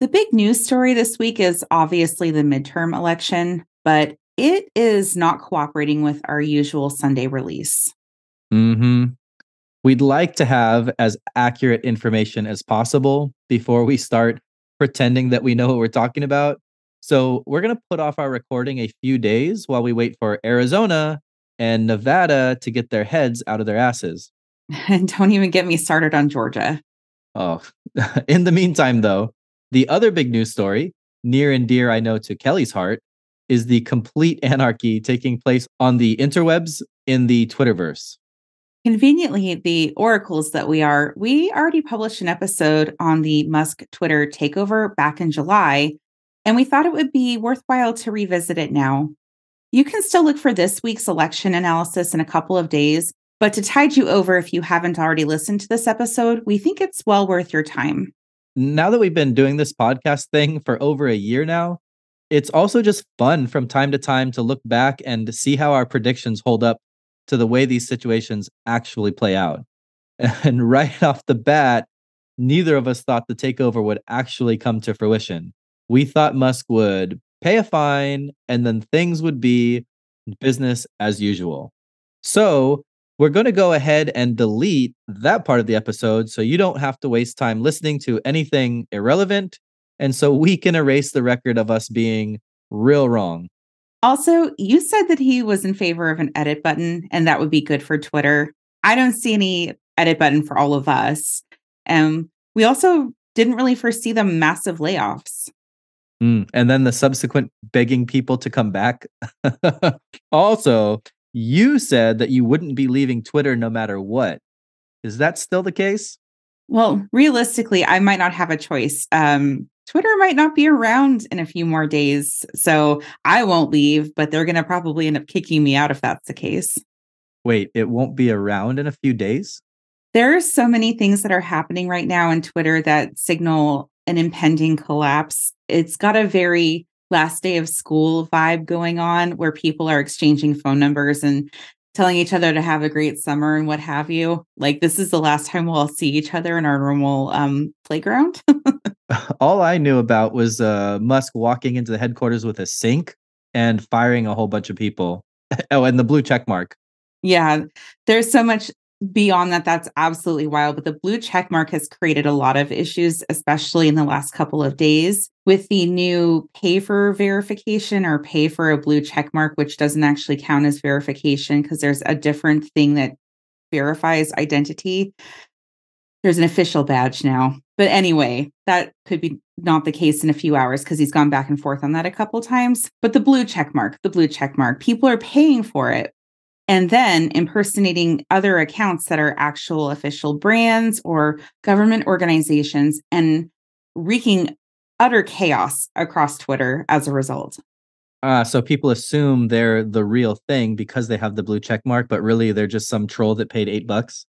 The big news story this week is obviously the midterm election, but it is not cooperating with our usual Sunday release. hmm We'd like to have as accurate information as possible before we start pretending that we know what we're talking about. So we're going to put off our recording a few days while we wait for Arizona and Nevada to get their heads out of their asses. And don't even get me started on Georgia. Oh, in the meantime, though, the other big news story, near and dear, I know, to Kelly's heart, is the complete anarchy taking place on the interwebs in the Twitterverse. Conveniently, the oracles that we are, we already published an episode on the Musk Twitter takeover back in July, and we thought it would be worthwhile to revisit it now. You can still look for this week's election analysis in a couple of days, but to tide you over if you haven't already listened to this episode, we think it's well worth your time. Now that we've been doing this podcast thing for over a year now, it's also just fun from time to time to look back and see how our predictions hold up to the way these situations actually play out. And right off the bat, neither of us thought the takeover would actually come to fruition. We thought Musk would pay a fine and then things would be business as usual. So, we're going to go ahead and delete that part of the episode so you don't have to waste time listening to anything irrelevant. And so we can erase the record of us being real wrong. Also, you said that he was in favor of an edit button and that would be good for Twitter. I don't see any edit button for all of us. Um, we also didn't really foresee the massive layoffs. Mm, and then the subsequent begging people to come back. also, you said that you wouldn't be leaving Twitter no matter what. Is that still the case? Well, realistically, I might not have a choice. Um, Twitter might not be around in a few more days. So I won't leave, but they're going to probably end up kicking me out if that's the case. Wait, it won't be around in a few days? There are so many things that are happening right now in Twitter that signal an impending collapse. It's got a very last day of school vibe going on where people are exchanging phone numbers and telling each other to have a great summer and what have you. Like this is the last time we'll all see each other in our normal um, playground. all I knew about was uh, Musk walking into the headquarters with a sink and firing a whole bunch of people. oh, and the blue check mark. Yeah, there's so much beyond that. That's absolutely wild. But the blue check mark has created a lot of issues, especially in the last couple of days with the new pay for verification or pay for a blue check mark, which doesn't actually count as verification because there's a different thing that verifies identity. There's an official badge now. But anyway, that could be not the case in a few hours because he's gone back and forth on that a couple times. But the blue check mark, the blue check mark, people are paying for it and then impersonating other accounts that are actual official brands or government organizations and wreaking utter chaos across Twitter as a result. Uh, so people assume they're the real thing because they have the blue check mark, but really they're just some troll that paid eight bucks.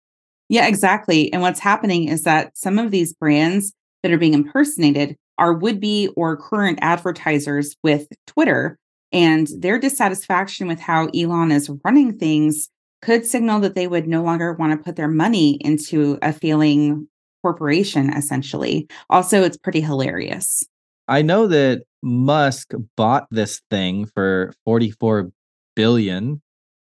Yeah, exactly. And what's happening is that some of these brands that are being impersonated are would be or current advertisers with Twitter. And their dissatisfaction with how Elon is running things could signal that they would no longer want to put their money into a failing corporation, essentially. Also, it's pretty hilarious. I know that Musk bought this thing for 44 billion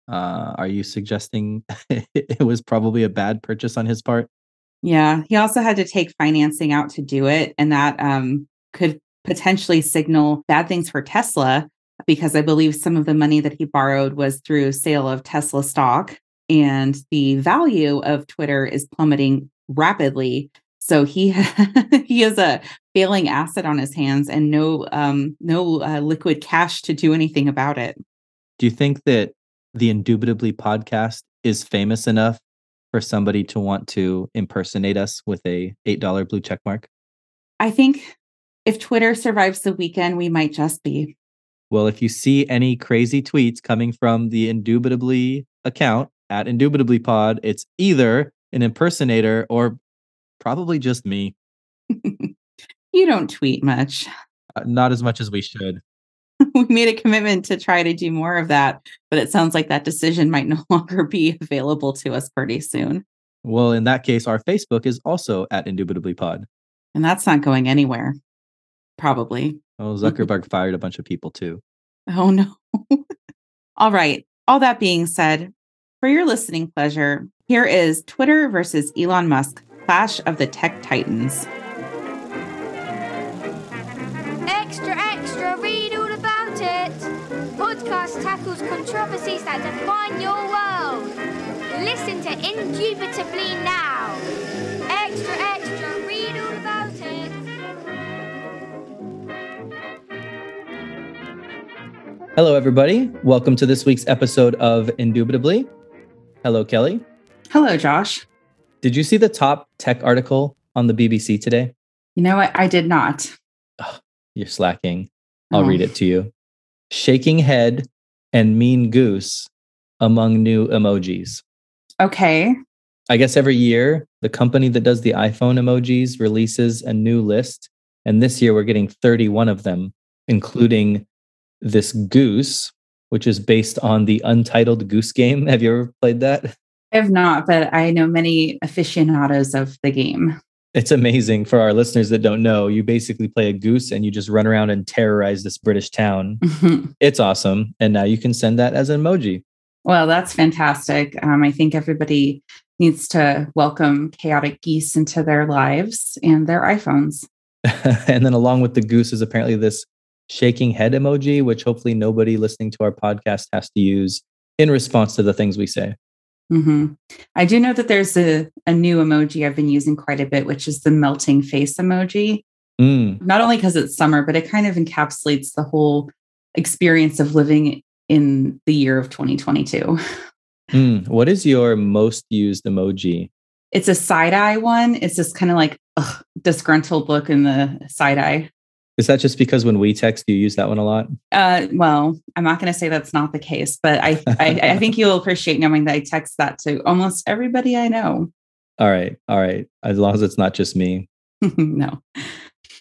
uh, are you suggesting it was probably a bad purchase on his part? Yeah, he also had to take financing out to do it, and that um, could potentially signal bad things for Tesla because I believe some of the money that he borrowed was through sale of Tesla stock, and the value of Twitter is plummeting rapidly. So he he has a failing asset on his hands and no um, no uh, liquid cash to do anything about it. Do you think that the Indubitably podcast is famous enough for somebody to want to impersonate us with a $8 blue check mark? I think if Twitter survives the weekend, we might just be. Well, if you see any crazy tweets coming from the Indubitably account at Indubitably Pod, it's either an impersonator or probably just me. you don't tweet much. Uh, not as much as we should. we made a commitment to try to do more of that, but it sounds like that decision might no longer be available to us pretty soon. Well, in that case, our Facebook is also at Indubitably Pod. And that's not going anywhere. Probably. Oh, Zuckerberg fired a bunch of people too. Oh, no. All right. All that being said, for your listening pleasure, here is Twitter versus Elon Musk Clash of the Tech Titans. Extra, extra, read all about it. Podcast tackles controversies that define your world. Listen to Indubitably now. Extra, extra, Hello, everybody. Welcome to this week's episode of Indubitably. Hello, Kelly. Hello, Josh. Did you see the top tech article on the BBC today? You know what? I did not. You're slacking. I'll Oh. read it to you. Shaking head and mean goose among new emojis. Okay. I guess every year, the company that does the iPhone emojis releases a new list. And this year, we're getting 31 of them, including this goose, which is based on the Untitled Goose Game. Have you ever played that? I have not, but I know many aficionados of the game. It's amazing for our listeners that don't know. You basically play a goose and you just run around and terrorize this British town. It's awesome. And now you can send that as an emoji. well, that's fantastic. Um, I think everybody needs to welcome chaotic geese into their lives and their iPhones. and then along with the goose is apparently this shaking head emoji, which hopefully nobody listening to our podcast has to use in response to the things we say. hmm I do know that there's a, a new emoji I've been using quite a bit, which is the melting face emoji. Mm, Not only because it's summer, but it kind of encapsulates the whole experience of living in the year of 2022. mm. What is your most used emoji? It's a side eye one. It's just kind of like ugh, disgruntled look in the side eye. Is that just because when we text, you use that one a lot? Uh, well, I'm not going to say that's not the case, but I, I, I think you'll appreciate knowing that I text that to almost everybody I know. All right. All right. As long as it's not just me. no.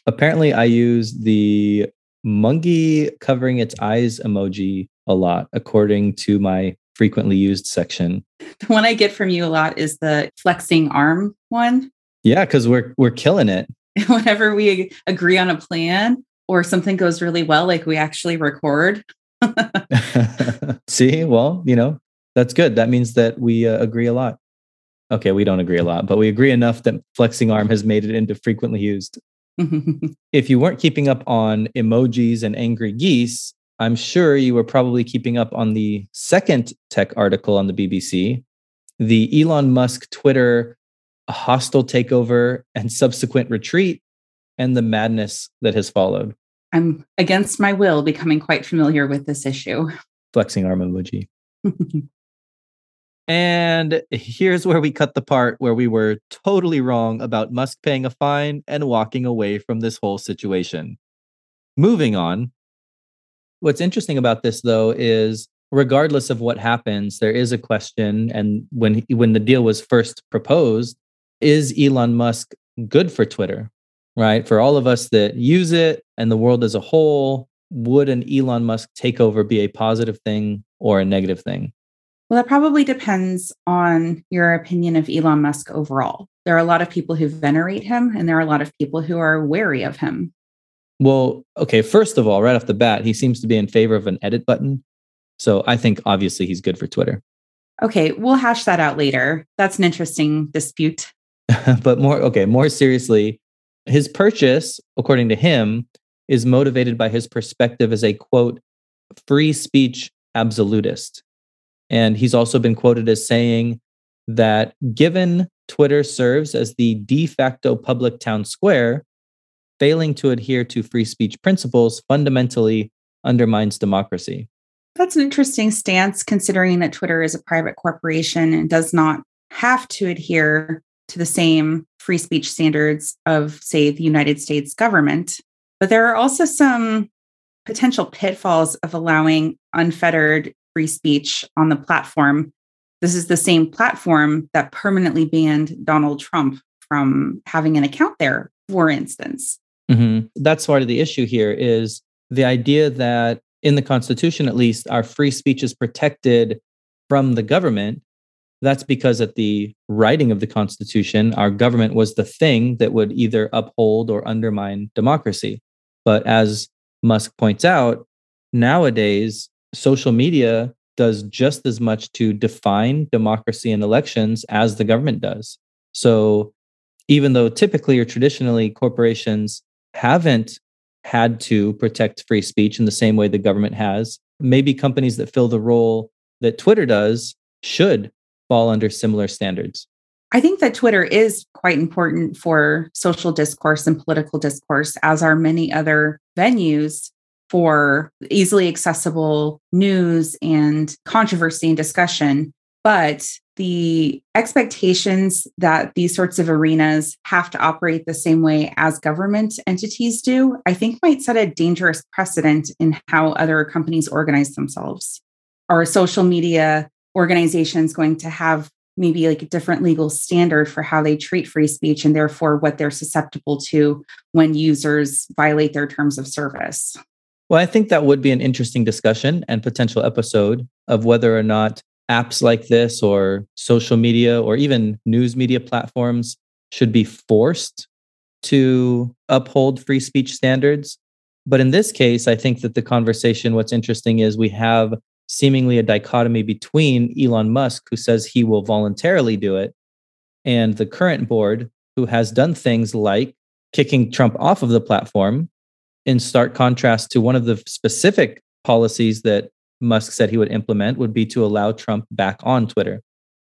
Apparently, I use the monkey covering its eyes emoji a lot, according to my frequently used section. The one I get from you a lot is the flexing arm one. Yeah, because we're we're killing it. Whenever we agree on a plan or something goes really well, like we actually record. See, well, you know, that's good. That means that we uh, agree a lot. Okay, we don't agree a lot, but we agree enough that flexing arm has made it into frequently used. If you weren't keeping up on emojis and angry geese, I'm sure you were probably keeping up on the second tech article on the BBC, the Elon Musk Twitter hostile takeover and subsequent retreat, and the madness that has followed. I'm against my will becoming quite familiar with this issue. Flexing arm emoji. And here's where we cut the part where we were totally wrong about Musk paying a fine and walking away from this whole situation. Moving on. What's interesting about this though is regardless of what happens, there is a question and when when the deal was first proposed, is Elon Musk good for Twitter? Right? For all of us that use it and the world as a whole, would an Elon Musk takeover be a positive thing or a negative thing? Well, that probably depends on your opinion of Elon Musk overall. There are a lot of people who venerate him, and there are a lot of people who are wary of him. Well, okay, first of all, right off the bat, he seems to be in favor of an edit button. So I think obviously he's good for Twitter. Okay, we'll hash that out later. That's an interesting dispute. but more, okay, more seriously, his purchase, according to him, is motivated by his perspective as a quote, free speech absolutist. And he's also been quoted as saying that given Twitter serves as the de facto public town square, failing to adhere to free speech principles fundamentally undermines democracy. That's an interesting stance considering that Twitter is a private corporation and does not have to adhere to the same free speech standards of, say, the United States government. But there are also some potential pitfalls of allowing unfettered free speech on the platform. This is the same platform that permanently banned Donald Trump from having an account there, for instance. Mhm. That's part of the issue here is the idea that in the Constitution, at least, our free speech is protected from the government. That's because at the writing of the Constitution, our government was the thing that would either uphold or undermine democracy. But as Musk points out, nowadays, social media does just as much to define democracy and elections as the government does. So even though typically or traditionally corporations haven't had to protect free speech in the same way the government has, maybe companies that fill the role that Twitter does should fall under similar standards. I think that Twitter is quite important for social discourse and political discourse, as are many other venues for easily accessible news and controversy and discussion. But the expectations that these sorts of arenas have to operate the same way as government entities do, I think might set a dangerous precedent in how other companies organize themselves. Are social media organizations going to have maybe like a different legal standard for how they treat free speech and therefore what they're susceptible to when users violate their terms of service? Well, I think that would be an interesting discussion and potential episode of whether or not apps like this or social media or even news media platforms should be forced to uphold free speech standards. But in this case, I think that the conversation, what's interesting is we have seemingly a dichotomy between Elon Musk, who says he will voluntarily do it, and the current board, who has done things like kicking Trump off of the platform in stark contrast to one of the specific policies that Musk said he would implement would be to allow Trump back on Twitter,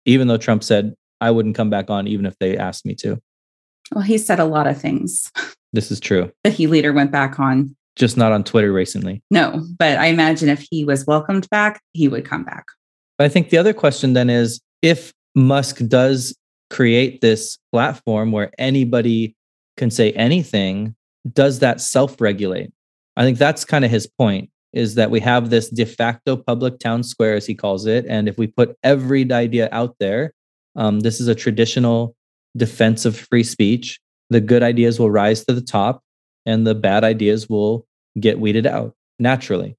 even though Trump said, I wouldn't come back on even if they asked me to. Well, he said a lot of things. This is true. That he later went back on. Just not on Twitter recently. No, but I imagine if he was welcomed back, he would come back. I think the other question then is if Musk does create this platform where anybody can say anything, does that self regulate? I think that's kind of his point is that we have this de facto public town square, as he calls it. And if we put every idea out there, um, this is a traditional defense of free speech. The good ideas will rise to the top, and the bad ideas will get weeded out naturally.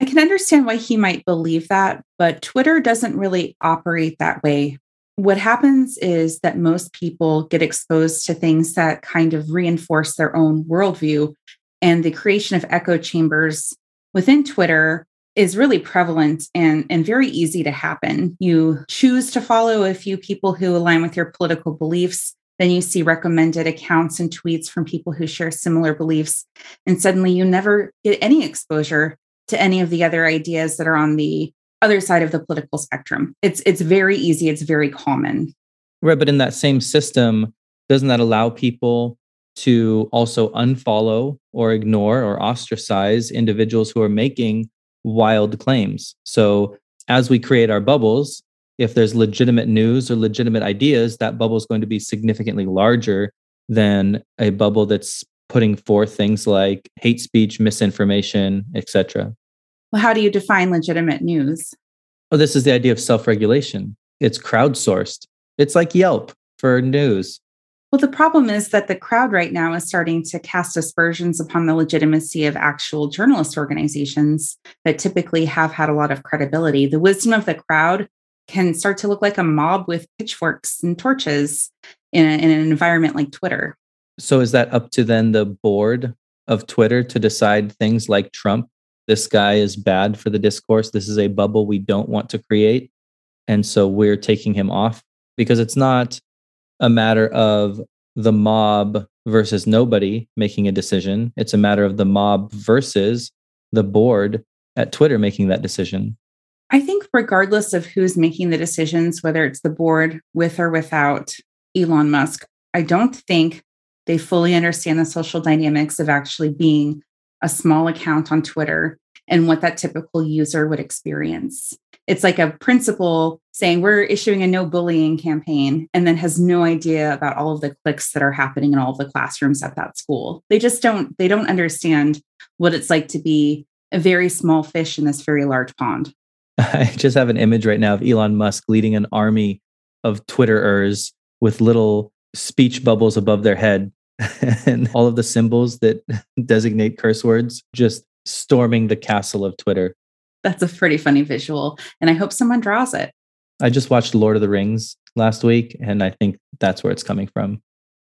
I can understand why he might believe that, but Twitter doesn't really operate that way what happens is that most people get exposed to things that kind of reinforce their own worldview. And the creation of echo chambers within Twitter is really prevalent and, and very easy to happen. You choose to follow a few people who align with your political beliefs. Then you see recommended accounts and tweets from people who share similar beliefs. And suddenly you never get any exposure to any of the other ideas that are on the other side of the political spectrum. It's it's very easy, it's very common. Right, but in that same system, doesn't that allow people to also unfollow or ignore or ostracize individuals who are making wild claims? So as we create our bubbles, if there's legitimate news or legitimate ideas, that bubble is going to be significantly larger than a bubble that's putting forth things like hate speech, misinformation, etc. Well, how do you define legitimate news? Oh, this is the idea of self regulation. It's crowdsourced, it's like Yelp for news. Well, the problem is that the crowd right now is starting to cast aspersions upon the legitimacy of actual journalist organizations that typically have had a lot of credibility. The wisdom of the crowd can start to look like a mob with pitchforks and torches in, a, in an environment like Twitter. So, is that up to then the board of Twitter to decide things like Trump this guy is bad for the discourse. This is a bubble we don't want to create. And so we're taking him off because it's not a matter of the mob versus nobody making a decision. It's a matter of the mob versus the board at Twitter making that decision. I think, regardless of who's making the decisions, whether it's the board with or without Elon Musk, I don't think they fully understand the social dynamics of actually being a small account on Twitter and what that typical user would experience. It's like a principal saying, We're issuing a no bullying campaign, and then has no idea about all of the cliques that are happening in all of the classrooms at that school. They just don't, they don't understand what it's like to be a very small fish in this very large pond. I just have an image right now of Elon Musk leading an army of Twitterers with little speech bubbles above their head and all of the symbols that designate curse words just storming the castle of Twitter. That's a pretty funny visual. And I hope someone draws it. I just watched Lord of the Rings last week, and I think that's where it's coming from.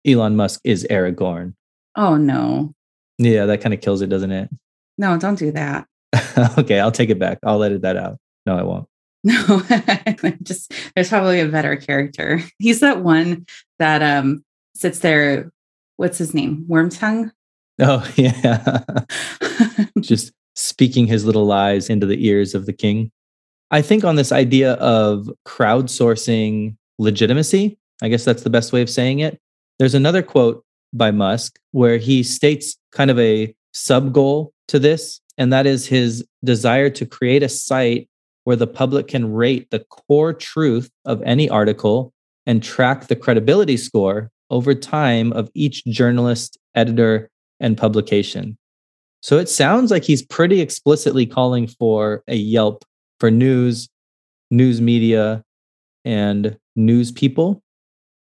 Elon Musk is Aragorn. Oh, no. Yeah, that kind of kills it, doesn't it? No, don't do that. okay, I'll take it back. I'll edit that out. No, I won't. No, just there's probably a better character. He's that one that um sits there. What's his name? Wormtongue. Oh yeah, just speaking his little lies into the ears of the king. I think on this idea of crowdsourcing legitimacy, I guess that's the best way of saying it. There's another quote by Musk where he states kind of a sub goal to this, and that is his desire to create a site where the public can rate the core truth of any article and track the credibility score over time of each journalist, editor, and publication. So it sounds like he's pretty explicitly calling for a Yelp for news, news media, and news people.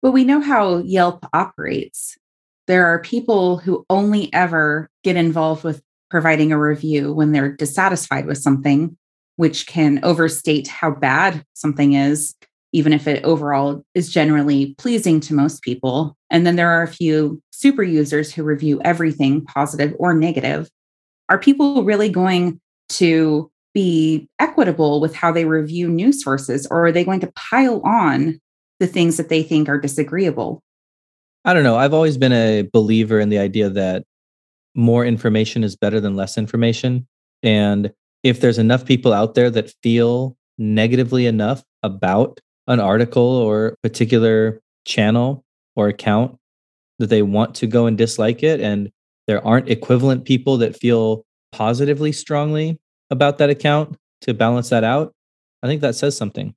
But we know how Yelp operates. There are people who only ever get involved with providing a review when they're dissatisfied with something, which can overstate how bad something is, even if it overall is generally pleasing to most people. And then there are a few super users who review everything, positive or negative. Are people really going to be equitable with how they review news sources, or are they going to pile on the things that they think are disagreeable? I don't know. I've always been a believer in the idea that more information is better than less information. And if there's enough people out there that feel negatively enough about an article or particular channel or account that they want to go and dislike it, and there aren't equivalent people that feel positively strongly about that account to balance that out, I think that says something.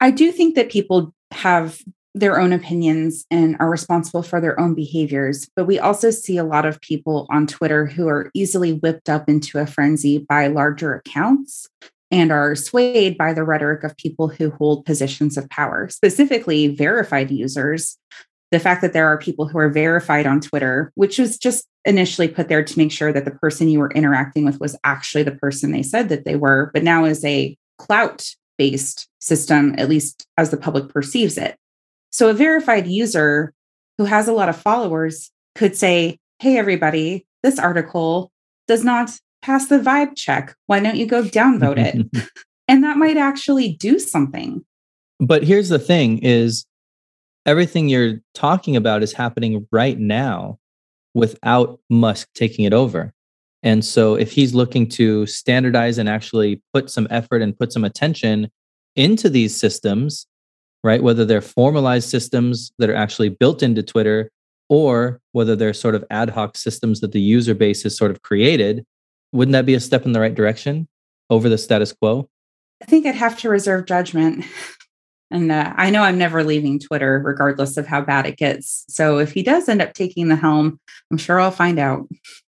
I do think that people have their own opinions and are responsible for their own behaviors. But we also see a lot of people on Twitter who are easily whipped up into a frenzy by larger accounts and are swayed by the rhetoric of people who hold positions of power, specifically verified users. The fact that there are people who are verified on Twitter, which was just initially put there to make sure that the person you were interacting with was actually the person they said that they were, but now is a clout based system, at least as the public perceives it. So a verified user who has a lot of followers could say, Hey, everybody, this article does not pass the vibe check. Why don't you go downvote it? and that might actually do something. But here's the thing is everything you're talking about is happening right now without Musk taking it over. And so if he's looking to standardize and actually put some effort and put some attention into these systems, right? Whether they're formalized systems that are actually built into Twitter or whether they're sort of ad hoc systems that the user base has sort of created, wouldn't that be a step in the right direction over the status quo? I think I'd have to reserve judgment. And uh, I know I'm never leaving Twitter, regardless of how bad it gets. So if he does end up taking the helm, I'm sure I'll find out.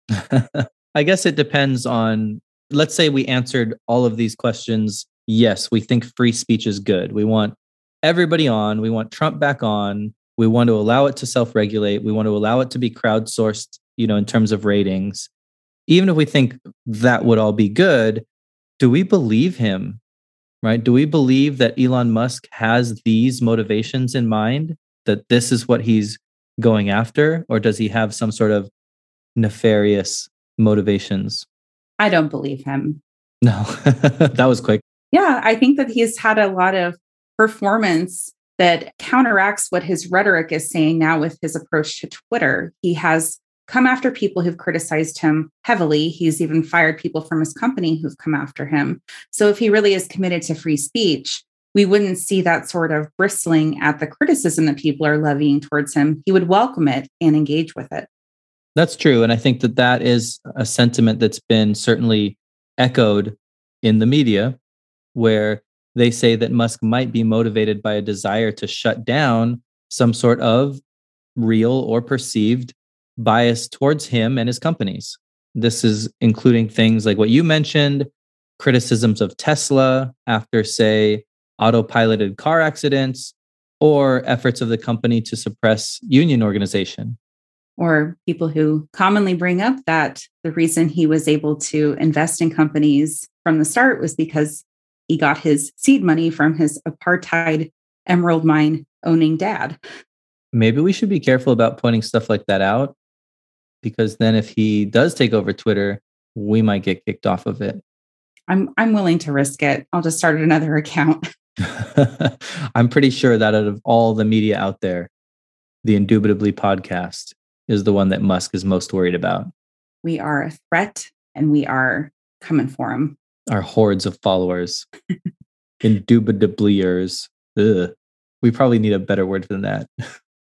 I guess it depends on, let's say we answered all of these questions. Yes, we think free speech is good. We want everybody on. We want Trump back on. We want to allow it to self regulate. We want to allow it to be crowdsourced, you know, in terms of ratings. Even if we think that would all be good, do we believe him? Right? Do we believe that Elon Musk has these motivations in mind, that this is what he's going after? Or does he have some sort of nefarious motivations? I don't believe him. No, that was quick. Yeah, I think that he's had a lot of performance that counteracts what his rhetoric is saying now with his approach to Twitter. He has come after people who've criticized him heavily. He's even fired people from his company who've come after him. So if he really is committed to free speech, we wouldn't see that sort of bristling at the criticism that people are levying towards him. He would welcome it and engage with it. That's true. And I think that that is a sentiment that's been certainly echoed in the media, where they say that Musk might be motivated by a desire to shut down some sort of real or perceived bias towards him and his companies. This is including things like what you mentioned criticisms of Tesla after, say, autopiloted car accidents, or efforts of the company to suppress union organization. Or people who commonly bring up that the reason he was able to invest in companies from the start was because he got his seed money from his apartheid emerald mine owning dad. Maybe we should be careful about pointing stuff like that out. because then if he does take over Twitter, we might get kicked off of it. I'm I'm willing to risk it. I'll just start another account. I'm pretty sure that out of all the media out there, the Indubitably podcast is the one that Musk is most worried about. We are a threat and we are coming for him. Our hordes of followers. Indubitabliers. Ugh. We probably need a better word than that.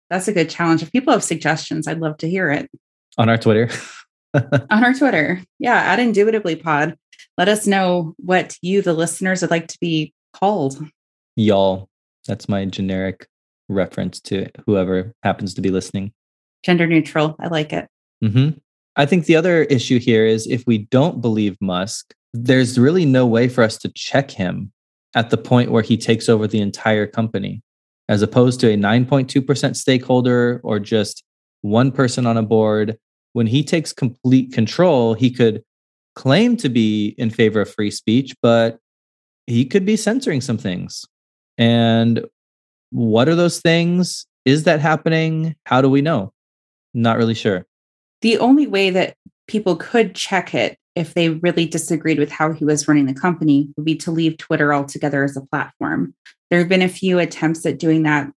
That's a good challenge. If people have suggestions, I'd love to hear it. On our Twitter. On our Twitter. Yeah, at Indubitably Pod. Let us know what you, the listeners, would like to be called. Y'all. That's my generic reference to whoever happens to be listening. Gender neutral. I like it. Mm-hmm. I think the other issue here is if we don't believe Musk, there's really no way for us to check him at the point where he takes over the entire company, as opposed to a 9.2% stakeholder or just one person on a board. When he takes complete control, he could claim to be in favor of free speech, but he could be censoring some things. And what are those things? Is that happening? How do we know? Not really sure. The only way that people could check it if they really disagreed with how he was running the company would be to leave Twitter altogether as a platform. There have been a few attempts at doing that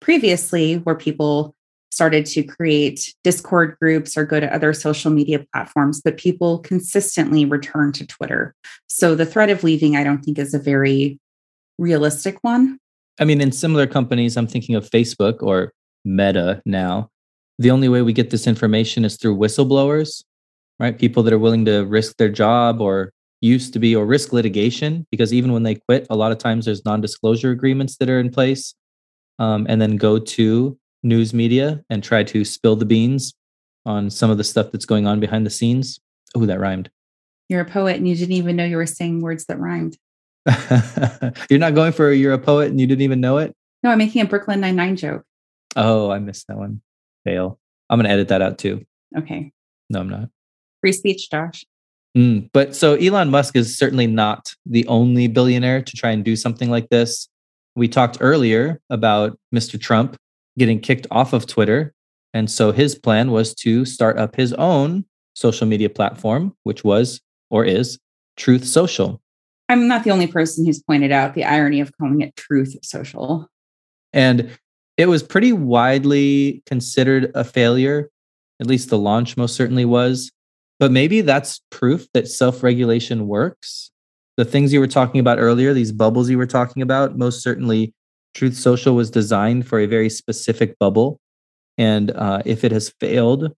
previously where people started to create Discord groups or go to other social media platforms, but people consistently return to Twitter. So the threat of leaving, I don't think, is a very realistic one. I mean, in similar companies, I'm thinking of Facebook or Meta now. The only way we get this information is through whistleblowers, right? People that are willing to risk their job or used to be or risk litigation because even when they quit, a lot of times there's non disclosure agreements that are in place. Um, and then go to news media and try to spill the beans on some of the stuff that's going on behind the scenes. Oh, that rhymed. You're a poet and you didn't even know you were saying words that rhymed. you're not going for you're a poet and you didn't even know it? No, I'm making a Brooklyn Nine-Nine joke. Oh, I missed that one. Fail. I'm going to edit that out too. Okay. No, I'm not. Free speech, Josh. Mm, but so Elon Musk is certainly not the only billionaire to try and do something like this. We talked earlier about Mr. Trump getting kicked off of Twitter. And so his plan was to start up his own social media platform, which was or is Truth Social. I'm not the only person who's pointed out the irony of calling it Truth Social. And it was pretty widely considered a failure. At least the launch most certainly was. But maybe that's proof that self regulation works. The things you were talking about earlier, these bubbles you were talking about, most certainly Truth Social was designed for a very specific bubble. And uh, if it has failed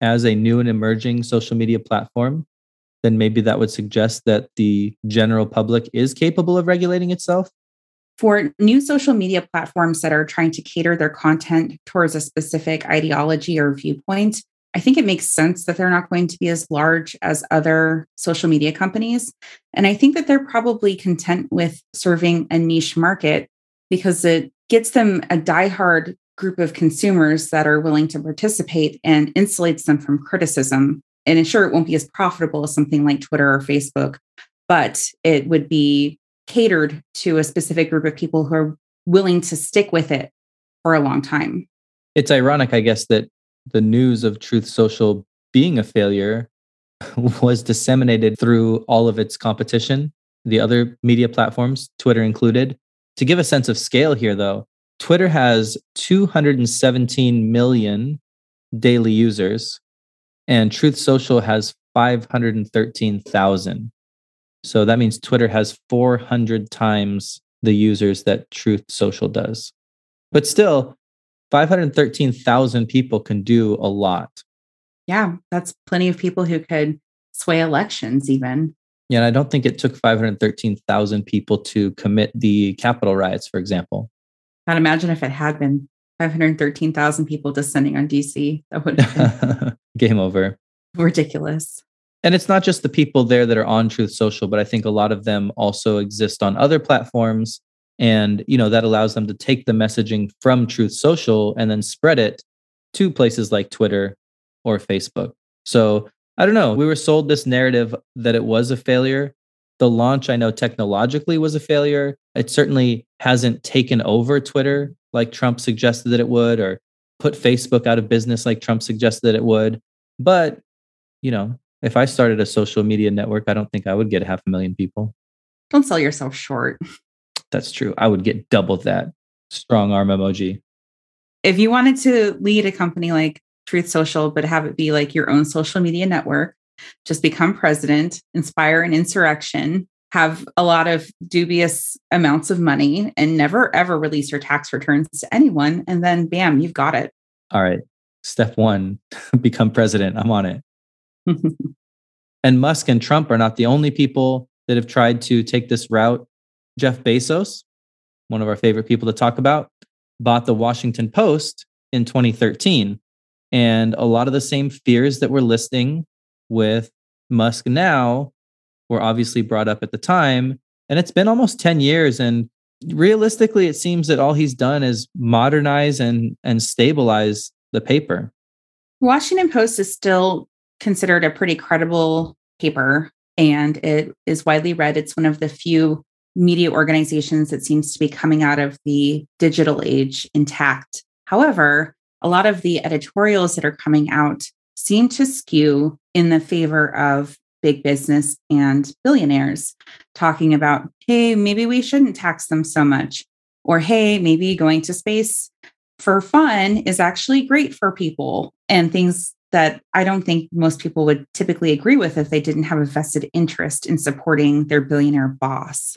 as a new and emerging social media platform, then maybe that would suggest that the general public is capable of regulating itself. For new social media platforms that are trying to cater their content towards a specific ideology or viewpoint, I think it makes sense that they're not going to be as large as other social media companies. And I think that they're probably content with serving a niche market because it gets them a diehard group of consumers that are willing to participate and insulates them from criticism. And sure, it won't be as profitable as something like Twitter or Facebook, but it would be catered to a specific group of people who are willing to stick with it for a long time. It's ironic, I guess, that the news of Truth Social being a failure was disseminated through all of its competition, the other media platforms, Twitter included. To give a sense of scale here, though, Twitter has 217 million daily users, and Truth Social has 513,000. So that means Twitter has 400 times the users that Truth Social does. But still, 513,000 people can do a lot. Yeah, that's plenty of people who could sway elections, even. Yeah, and I don't think it took 513,000 people to commit the Capitol riots, for example. I'd imagine if it had been 513,000 people descending on DC, that would have been game over. Ridiculous. And it's not just the people there that are on Truth Social, but I think a lot of them also exist on other platforms. And, you know, that allows them to take the messaging from Truth Social and then spread it to places like Twitter or Facebook. So I don't know. We were sold this narrative that it was a failure. The launch, I know technologically was a failure. It certainly hasn't taken over Twitter like Trump suggested that it would, or put Facebook out of business like Trump suggested that it would. But, you know, if I started a social media network, I don't think I would get half a million people. Don't sell yourself short. That's true. I would get double that. Strong arm emoji. If you wanted to lead a company like Truth Social, but have it be like your own social media network, just become president, inspire an insurrection, have a lot of dubious amounts of money, and never ever release your tax returns to anyone. And then bam, you've got it. All right. Step one become president. I'm on it. and Musk and Trump are not the only people that have tried to take this route. Jeff Bezos, one of our favorite people to talk about, bought the Washington Post in 2013. And a lot of the same fears that we're listing with Musk now were obviously brought up at the time. And it's been almost 10 years. And realistically, it seems that all he's done is modernize and, and stabilize the paper. Washington Post is still considered a pretty credible paper and it is widely read. It's one of the few media organizations that seems to be coming out of the digital age intact. However, a lot of the editorials that are coming out seem to skew in the favor of big business and billionaires, talking about, hey, maybe we shouldn't tax them so much. Or, hey, maybe going to space for fun is actually great for people and things that I don't think most people would typically agree with if they didn't have a vested interest in supporting their billionaire boss.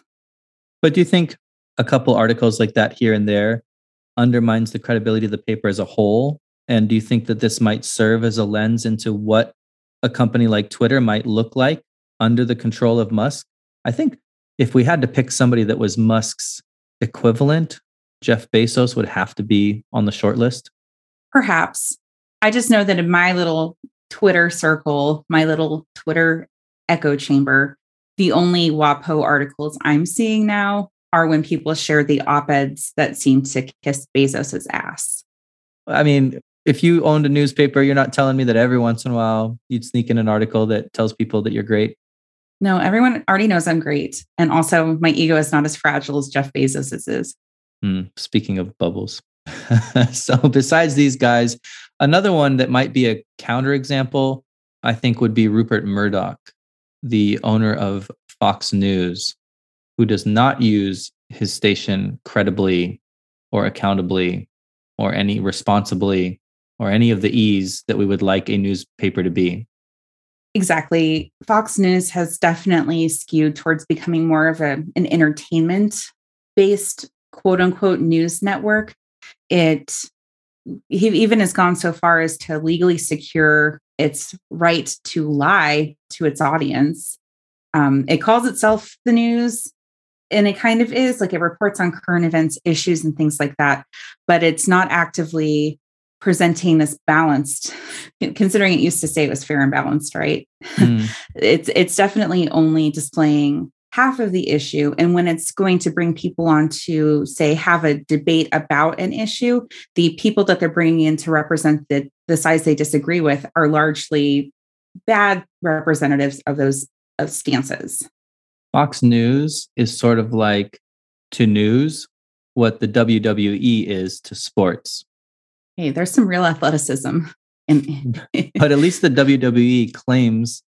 But do you think a couple articles like that here and there undermines the credibility of the paper as a whole? And do you think that this might serve as a lens into what a company like Twitter might look like under the control of Musk? I think if we had to pick somebody that was Musk's equivalent, Jeff Bezos would have to be on the short list. Perhaps. I just know that in my little Twitter circle, my little Twitter echo chamber, the only WAPO articles I'm seeing now are when people share the op eds that seem to kiss Bezos's ass. I mean, if you owned a newspaper, you're not telling me that every once in a while you'd sneak in an article that tells people that you're great. No, everyone already knows I'm great. And also, my ego is not as fragile as Jeff Bezos's is. Hmm, speaking of bubbles. so, besides these guys, another one that might be a counterexample, I think, would be Rupert Murdoch, the owner of Fox News, who does not use his station credibly or accountably or any responsibly or any of the E's that we would like a newspaper to be. Exactly. Fox News has definitely skewed towards becoming more of a, an entertainment based quote unquote news network. It he even has gone so far as to legally secure its right to lie to its audience. Um, it calls itself the news, and it kind of is like it reports on current events, issues, and things like that, but it's not actively presenting this balanced considering it used to say it was fair and balanced right mm. it's it's definitely only displaying half of the issue and when it's going to bring people on to say have a debate about an issue the people that they're bringing in to represent the the sides they disagree with are largely bad representatives of those of stances fox news is sort of like to news what the wwe is to sports hey, there's some real athleticism. In- but at least the WWE claims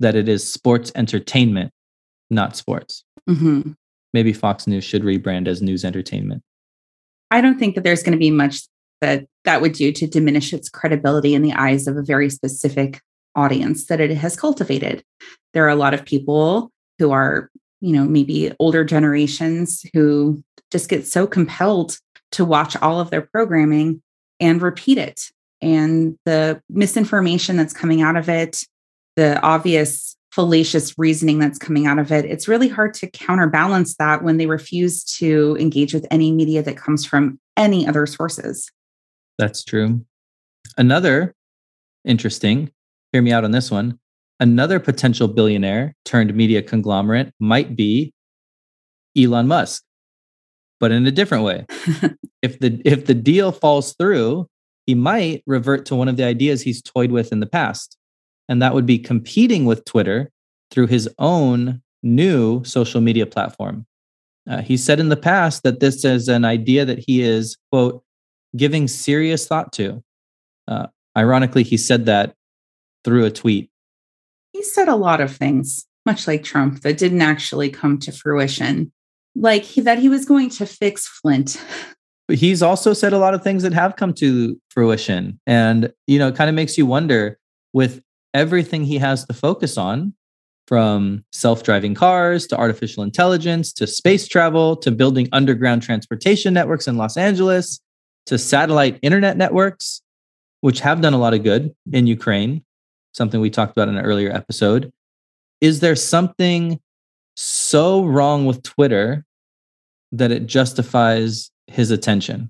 that it is sports entertainment, not sports. Mm-hmm. Maybe Fox News should rebrand as news entertainment. I don't think that there's going to be much that that would do to diminish its credibility in the eyes of a very specific audience that it has cultivated. There are a lot of people who are, you know, maybe older generations who just get so compelled to watch all of their programming and repeat it. And the misinformation that's coming out of it, the obvious fallacious reasoning that's coming out of it, it's really hard to counterbalance that when they refuse to engage with any media that comes from any other sources. That's true. Another interesting, hear me out on this one. Another potential billionaire turned media conglomerate might be Elon Musk but in a different way. if the if the deal falls through, he might revert to one of the ideas he's toyed with in the past. And that would be competing with Twitter through his own new social media platform. Uh, he said in the past that this is an idea that he is, quote, giving serious thought to. Uh, ironically, he said that through a tweet? He said a lot of things, much like Trump, that didn't actually come to fruition. Like he, that he was going to fix Flint. But he's also said a lot of things that have come to fruition. And, you know, it kind of makes you wonder with everything he has to focus on, from self driving cars to artificial intelligence to space travel to building underground transportation networks in Los Angeles to satellite internet networks, which have done a lot of good in Ukraine, something we talked about in an earlier episode. Is there something so wrong with Twitter that it justifies his attention?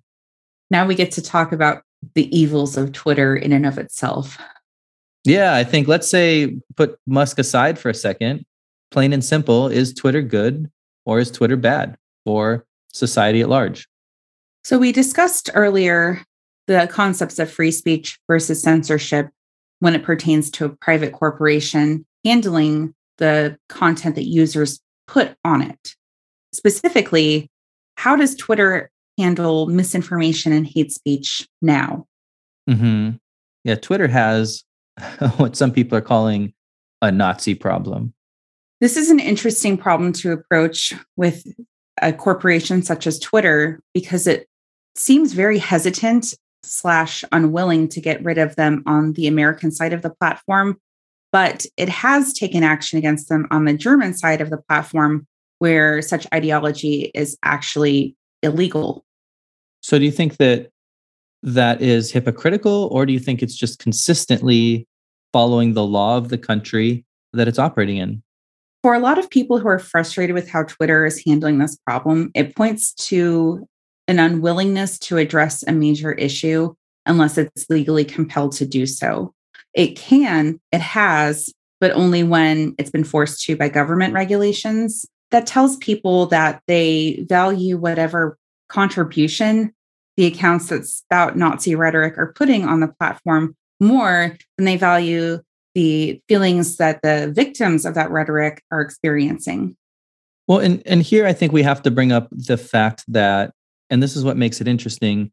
Now we get to talk about the evils of Twitter in and of itself. Yeah, I think let's say put Musk aside for a second. Plain and simple, is Twitter good or is Twitter bad for society at large? So we discussed earlier the concepts of free speech versus censorship when it pertains to a private corporation handling the content that users put on it. Specifically, how does Twitter handle misinformation and hate speech now? Mm-hmm. Yeah, Twitter has what some people are calling a Nazi problem. This is an interesting problem to approach with a corporation such as Twitter because it seems very hesitant slash unwilling to get rid of them on the American side of the platform, but it has taken action against them on the German side of the platform where such ideology is actually illegal. So do you think that that is hypocritical or do you think it's just consistently following the law of the country that it's operating in? For a lot of people who are frustrated with how Twitter is handling this problem, it points to an unwillingness to address a major issue unless it's legally compelled to do so. It can, it has, but only when it's been forced to by government regulations. That tells people that they value whatever contribution the accounts that spout Nazi rhetoric are putting on the platform more than they value the feelings that the victims of that rhetoric are experiencing. Well, and, and here I think we have to bring up the fact that, and this is what makes it interesting.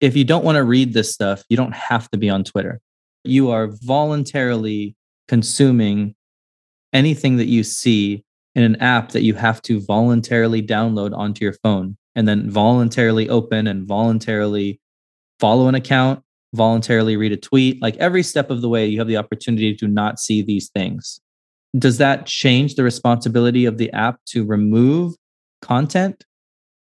If you don't want to read this stuff, you don't have to be on Twitter. You are voluntarily consuming anything that you see in an app that you have to voluntarily download onto your phone and then voluntarily open and voluntarily follow an account voluntarily read a tweet. Like every step of the way, you have the opportunity to not see these things. Does that change the responsibility of the app to remove content?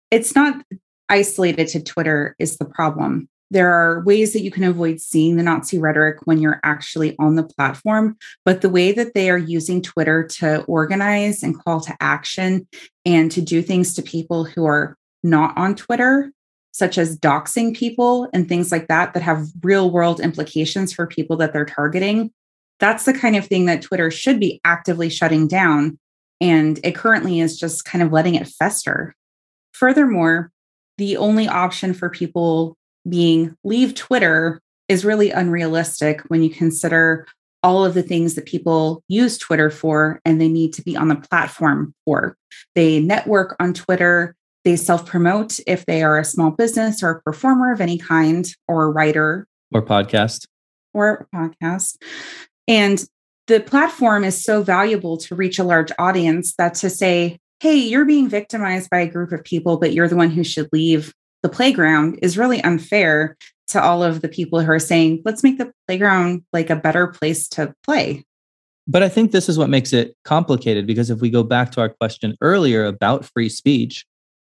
It's not isolated to Twitter, is the problem. There are ways that you can avoid seeing the Nazi rhetoric when you're actually on the platform. But the way that they are using Twitter to organize and call to action and to do things to people who are not on Twitter such as doxing people and things like that, that have real world implications for people that they're targeting. That's the kind of thing that Twitter should be actively shutting down. And it currently is just kind of letting it fester. Furthermore, the only option for people being leave Twitter is really unrealistic when you consider all of the things that people use Twitter for and they need to be on the platform for. They network on Twitter, they self promote if they are a small business or a performer of any kind or a writer or podcast or podcast. And the platform is so valuable to reach a large audience that to say, hey, you're being victimized by a group of people, but you're the one who should leave the playground is really unfair to all of the people who are saying, let's make the playground like a better place to play. But I think this is what makes it complicated because if we go back to our question earlier about free speech,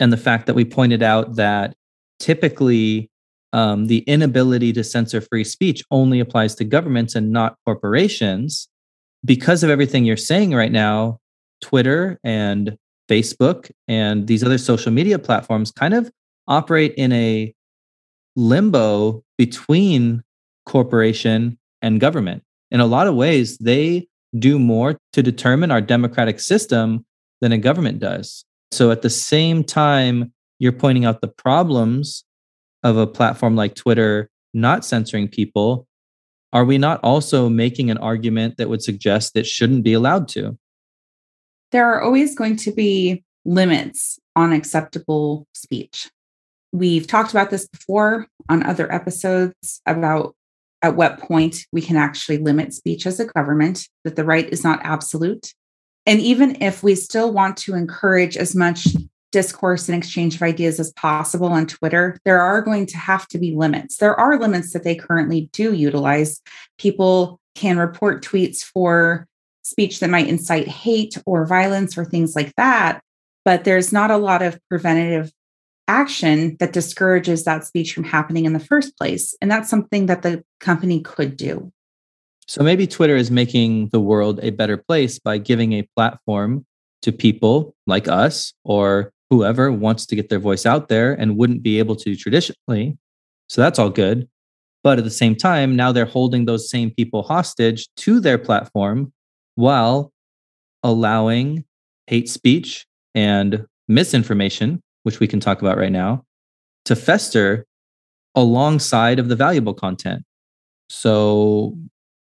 and the fact that we pointed out that typically um, the inability to censor free speech only applies to governments and not corporations. Because of everything you're saying right now, Twitter and Facebook and these other social media platforms kind of operate in a limbo between corporation and government. In a lot of ways, they do more to determine our democratic system than a government does. So at the same time, you're pointing out the problems of a platform like Twitter not censoring people. Are we not also making an argument that would suggest that shouldn't be allowed to? There are always going to be limits on acceptable speech. We've talked about this before on other episodes about at what point we can actually limit speech as a government, that the right is not absolute. And even if we still want to encourage as much discourse and exchange of ideas as possible on Twitter, there are going to have to be limits. There are limits that they currently do utilize. People can report tweets for speech that might incite hate or violence or things like that. But there's not a lot of preventative action that discourages that speech from happening in the first place. And that's something that the company could do. So maybe Twitter is making the world a better place by giving a platform to people like us or whoever wants to get their voice out there and wouldn't be able to traditionally. So that's all good. But at the same time, now they're holding those same people hostage to their platform while allowing hate speech and misinformation, which we can talk about right now, to fester alongside of the valuable content. So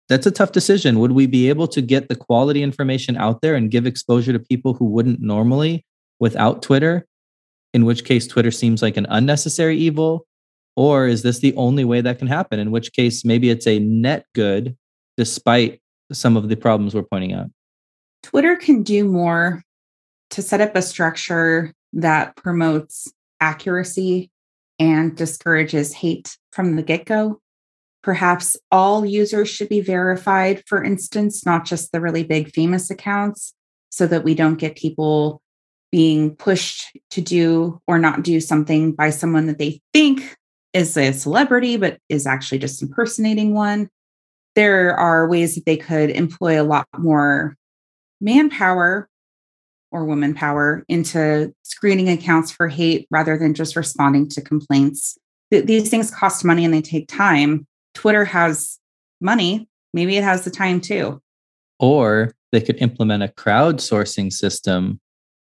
that's a tough decision. Would we be able to get the quality information out there and give exposure to people who wouldn't normally without Twitter, in which case Twitter seems like an unnecessary evil? Or is this the only way that can happen? In which case, maybe it's a net good despite some of the problems we're pointing out. Twitter can do more to set up a structure that promotes accuracy and discourages hate from the get go. Perhaps all users should be verified, for instance, not just the really big famous accounts, so that we don't get people being pushed to do or not do something by someone that they think is a celebrity, but is actually just impersonating one. There are ways that they could employ a lot more manpower or woman power into screening accounts for hate rather than just responding to complaints. These things cost money and they take time. Twitter has money. Maybe it has the time too. Or they could implement a crowdsourcing system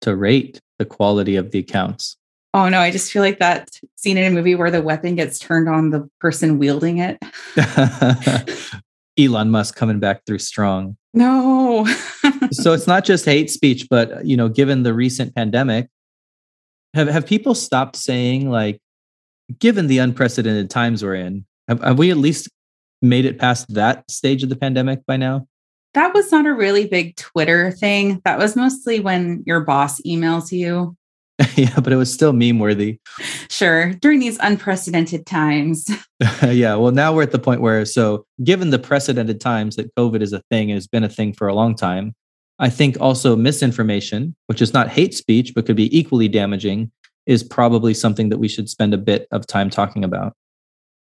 to rate the quality of the accounts. Oh no, I just feel like that scene in a movie where the weapon gets turned on the person wielding it. Elon Musk coming back through strong. No. so it's not just hate speech, but you know, given the recent pandemic, have have people stopped saying like, given the unprecedented times we're in, have, have we at least made it past that stage of the pandemic by now? That was not a really big Twitter thing. That was mostly when your boss emails you. yeah, but it was still meme worthy. Sure. During these unprecedented times. yeah. Well, now we're at the point where, so given the precedented times that COVID is a thing and has been a thing for a long time, I think also misinformation, which is not hate speech, but could be equally damaging, is probably something that we should spend a bit of time talking about.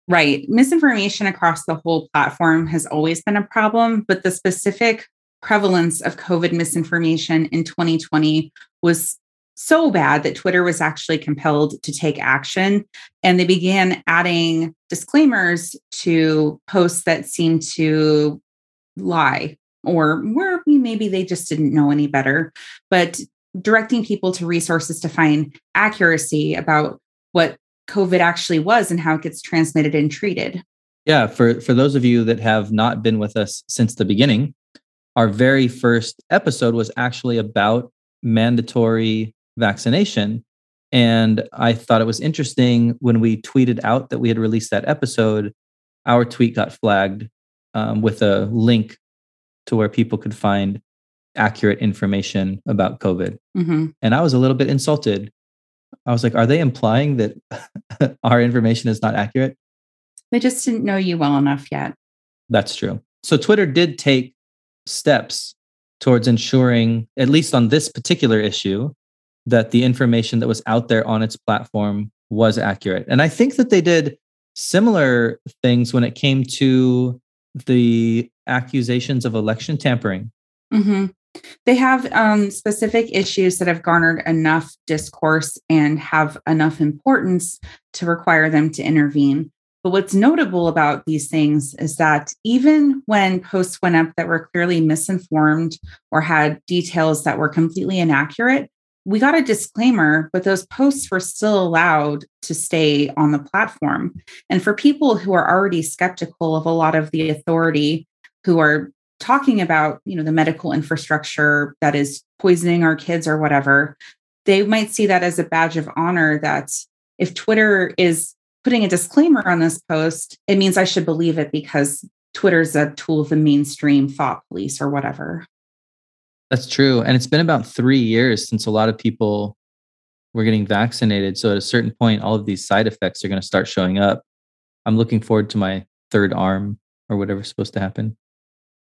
Right. Misinformation across the whole platform has always been a problem, but the specific prevalence of COVID misinformation in 2020 was so bad that Twitter was actually compelled to take action. And they began adding disclaimers to posts that seemed to lie or where maybe they just didn't know any better, but directing people to resources to find accuracy about what COVID actually was and how it gets transmitted and treated. Yeah, for for those of you that have not been with us since the beginning, our very first episode was actually about mandatory vaccination. And I thought it was interesting when we tweeted out that we had released that episode, our tweet got flagged um, with a link to where people could find accurate information about COVID. Mm-hmm. And I was a little bit insulted I was like, are they implying that our information is not accurate? They just didn't know you well enough yet. That's true. So Twitter did take steps towards ensuring, at least on this particular issue, that the information that was out there on its platform was accurate. And I think that they did similar things when it came to the accusations of election tampering. Mm-hmm. They have um, specific issues that have garnered enough discourse and have enough importance to require them to intervene. But what's notable about these things is that even when posts went up that were clearly misinformed or had details that were completely inaccurate, we got a disclaimer, but those posts were still allowed to stay on the platform. And for people who are already skeptical of a lot of the authority, who are talking about you know the medical infrastructure that is poisoning our kids or whatever they might see that as a badge of honor that if twitter is putting a disclaimer on this post, it means I should believe it because Twitter's a tool of the mainstream thought police or whatever. That's true. And it's been about three years since a lot of people were getting vaccinated. So at a certain point, all of these side effects are going to start showing up. I'm looking forward to my third arm or whatever's supposed to happen.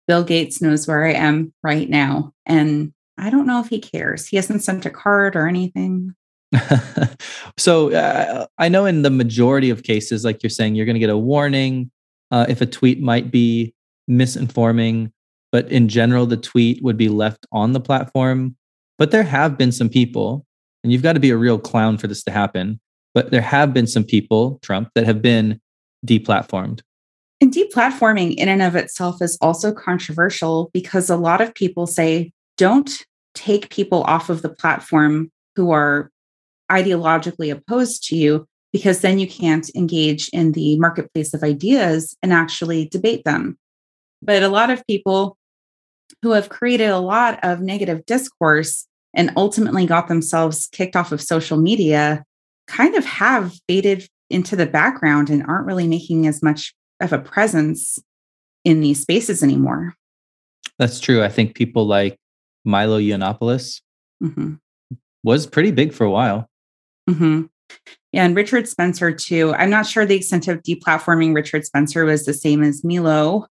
Bill Gates knows where I am right now. And I don't know if he cares. He hasn't sent a card or anything. so uh, I know in the majority of cases, like you're saying, you're going to get a warning uh, if a tweet might be misinforming, but in general, the tweet would be left on the platform. But there have been some people, and you've got to be a real clown for this to happen, but there have been some people, Trump, that have been deplatformed. And deplatforming in and of itself is also controversial because a lot of people say don't take people off of the platform who are ideologically opposed to you because then you can't engage in the marketplace of ideas and actually debate them. But a lot of people who have created a lot of negative discourse and ultimately got themselves kicked off of social media kind of have faded into the background and aren't really making as much of a presence in these spaces anymore. That's true. I think people like Milo Yiannopoulos mm-hmm. was pretty big for a while. Mm-hmm. Yeah, and Richard Spencer too. I'm not sure the extent of deplatforming Richard Spencer was the same as Milo,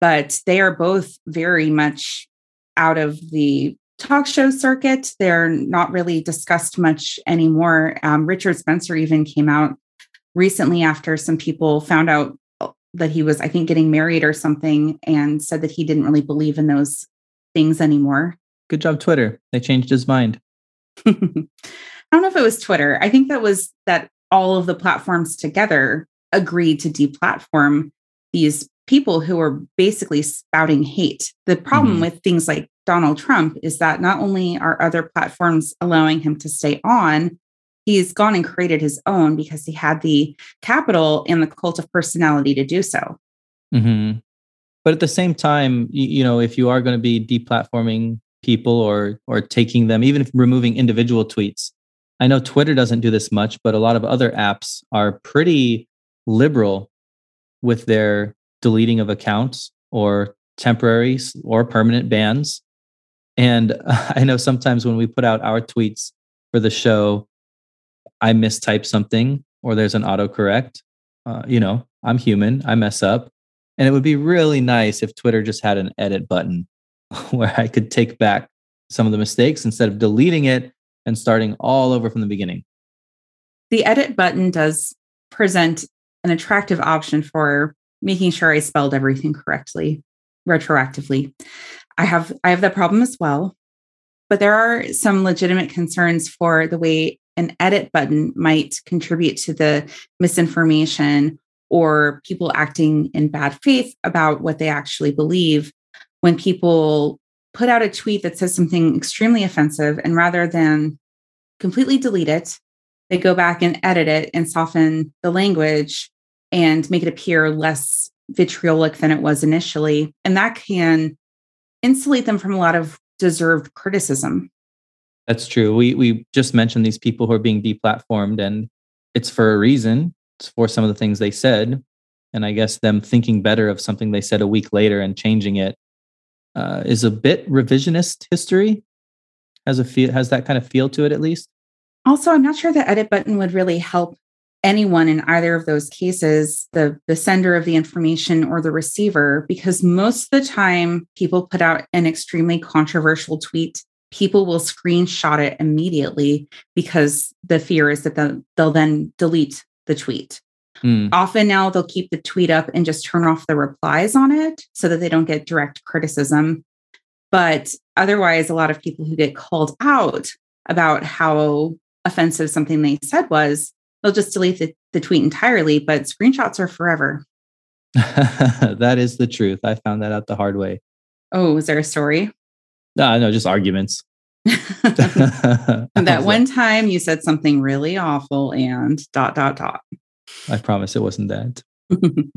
but they are both very much out of the talk show circuit. They're not really discussed much anymore. Um, Richard Spencer even came out recently after some people found out that he was, I think, getting married or something, and said that he didn't really believe in those things anymore. Good job, Twitter. They changed his mind. I don't know if it was Twitter. I think that was that all of the platforms together agreed to deplatform these people who are basically spouting hate. The problem mm-hmm. with things like Donald Trump is that not only are other platforms allowing him to stay on, he's gone and created his own because he had the capital and the cult of personality to do so. Mm-hmm. But at the same time, you, know, if you are going to be deplatforming people or or taking them, even if removing individual tweets, I know Twitter doesn't do this much, but a lot of other apps are pretty liberal with their deleting of accounts or temporary or permanent bans. And I know sometimes when we put out our tweets for the show, I mistype something or there's an autocorrect. Uh, you know, I'm human, I mess up. And it would be really nice if Twitter just had an edit button where I could take back some of the mistakes instead of deleting it and starting all over from the beginning. The edit button does present an attractive option for making sure I spelled everything correctly retroactively. I have I have that problem as well. But there are some legitimate concerns for the way an edit button might contribute to the misinformation or people acting in bad faith about what they actually believe. When people put out a tweet that says something extremely offensive and rather than completely delete it they go back and edit it and soften the language and make it appear less vitriolic than it was initially. And that can insulate them from a lot of deserved criticism that's true. We we just mentioned these people who are being deplatformed, and it's for a reason. It's for some of the things they said, and I guess them thinking better of something they said a week later and changing it uh, is a bit revisionist history. Has a feel has that kind of feel to it at least. Also, I'm not sure the edit button would really help anyone in either of those cases, the the sender of the information or the receiver, because most of the time people put out an extremely controversial tweet people will screenshot it immediately because the fear is that they'll, they'll then delete the tweet. Mm. Often now they'll keep the tweet up and just turn off the replies on it so that they don't get direct criticism. But otherwise, a lot of people who get called out about how offensive something they said was, they'll just delete the, the tweet entirely, but screenshots are forever. that is the truth. I found that out the hard way. Oh, is there a story? No, no, just arguments. that one time you said something really awful and dot dot dot. I promise it wasn't that.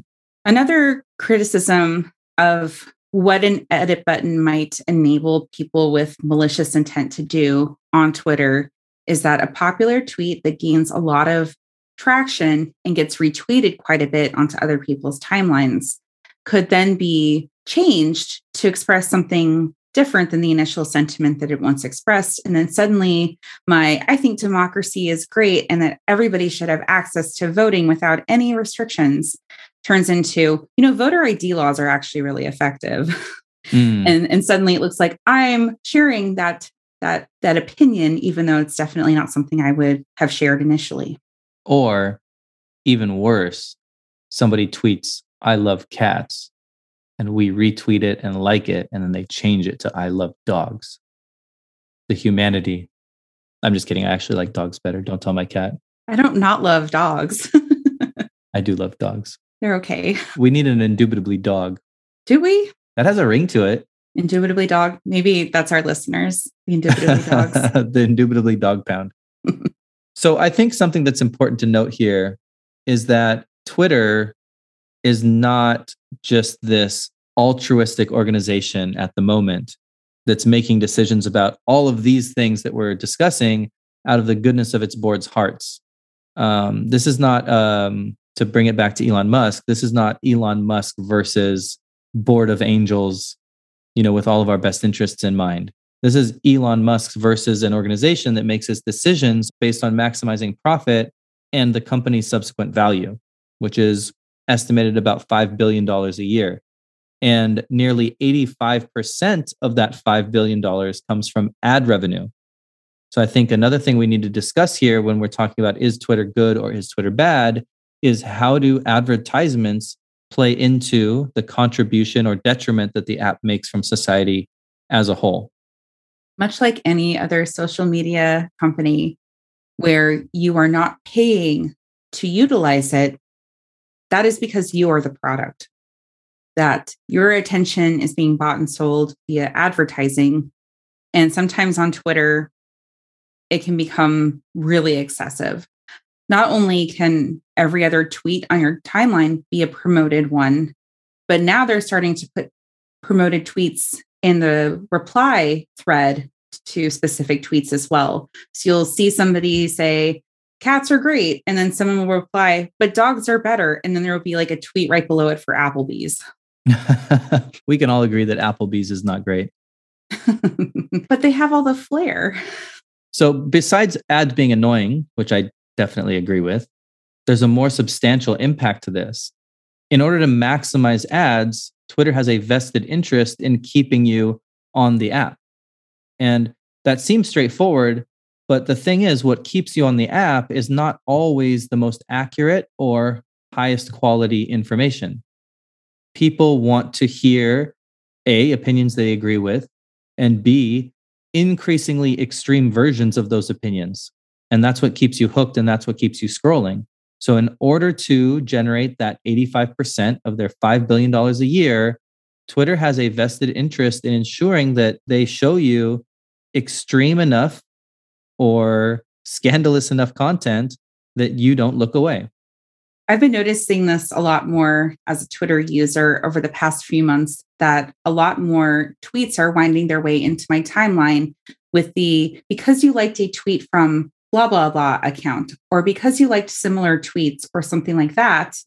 Another criticism of what an edit button might enable people with malicious intent to do on Twitter is that a popular tweet that gains a lot of traction and gets retweeted quite a bit onto other people's timelines could then be changed to express something different than the initial sentiment that it once expressed. And then suddenly, my I think democracy is great and that everybody should have access to voting without any restrictions turns into, you know, voter ID laws are actually really effective. Mm. and, and suddenly it looks like I'm sharing that that that opinion, even though it's definitely not something I would have shared initially. Or even worse, somebody tweets, I love cats and we retweet it and like it, and then they change it to I love dogs. The humanity. I'm just kidding. I actually like dogs better. Don't tell my cat. I don't not love dogs. I do love dogs. They're okay. We need an indubitably dog. Do we? That has a ring to it. Indubitably dog. Maybe that's our listeners. The indubitably dogs. the indubitably dog pound. so I think something that's important to note here is that Twitter is not just this altruistic organization at the moment that's making decisions about all of these things that we're discussing out of the goodness of its board's hearts. Um, this is not um, to bring it back to Elon Musk. This is not Elon Musk versus board of angels, you know, with all of our best interests in mind. This is Elon Musk versus an organization that makes its decisions based on maximizing profit and the company's subsequent value, which is estimated about $5 billion a year. And nearly 85% of that $5 billion comes from ad revenue. So I think another thing we need to discuss here when we're talking about is Twitter good or is Twitter bad is how do advertisements play into the contribution or detriment that the app makes from society as a whole? Much like any other social media company where you are not paying to utilize it, that is because you are the product, that your attention is being bought and sold via advertising. And sometimes on Twitter, it can become really excessive. Not only can every other tweet on your timeline be a promoted one, but now they're starting to put promoted tweets in the reply thread to specific tweets as well. So you'll see somebody say, cats are great. And then someone will reply, but dogs are better. And then there will be like a tweet right below it for Applebee's. we can all agree that Applebee's is not great. but they have all the flair. So, besides ads being annoying, which I definitely agree with, there's a more substantial impact to this. In order to maximize ads, Twitter has a vested interest in keeping you on the app. And that seems straightforward, but the thing is, what keeps you on the app is not always the most accurate or highest quality information. People want to hear A, opinions they agree with, and B, increasingly extreme versions of those opinions. And that's what keeps you hooked and that's what keeps you scrolling. So, in order to generate that 85% of their $5 billion a year, Twitter has a vested interest in ensuring that they show you extreme enough or scandalous enough content that you don't look away. I've been noticing this a lot more as a Twitter user over the past few months that a lot more tweets are winding their way into my timeline with the because you liked a tweet from blah, blah, blah account, or because you liked similar tweets or something like that.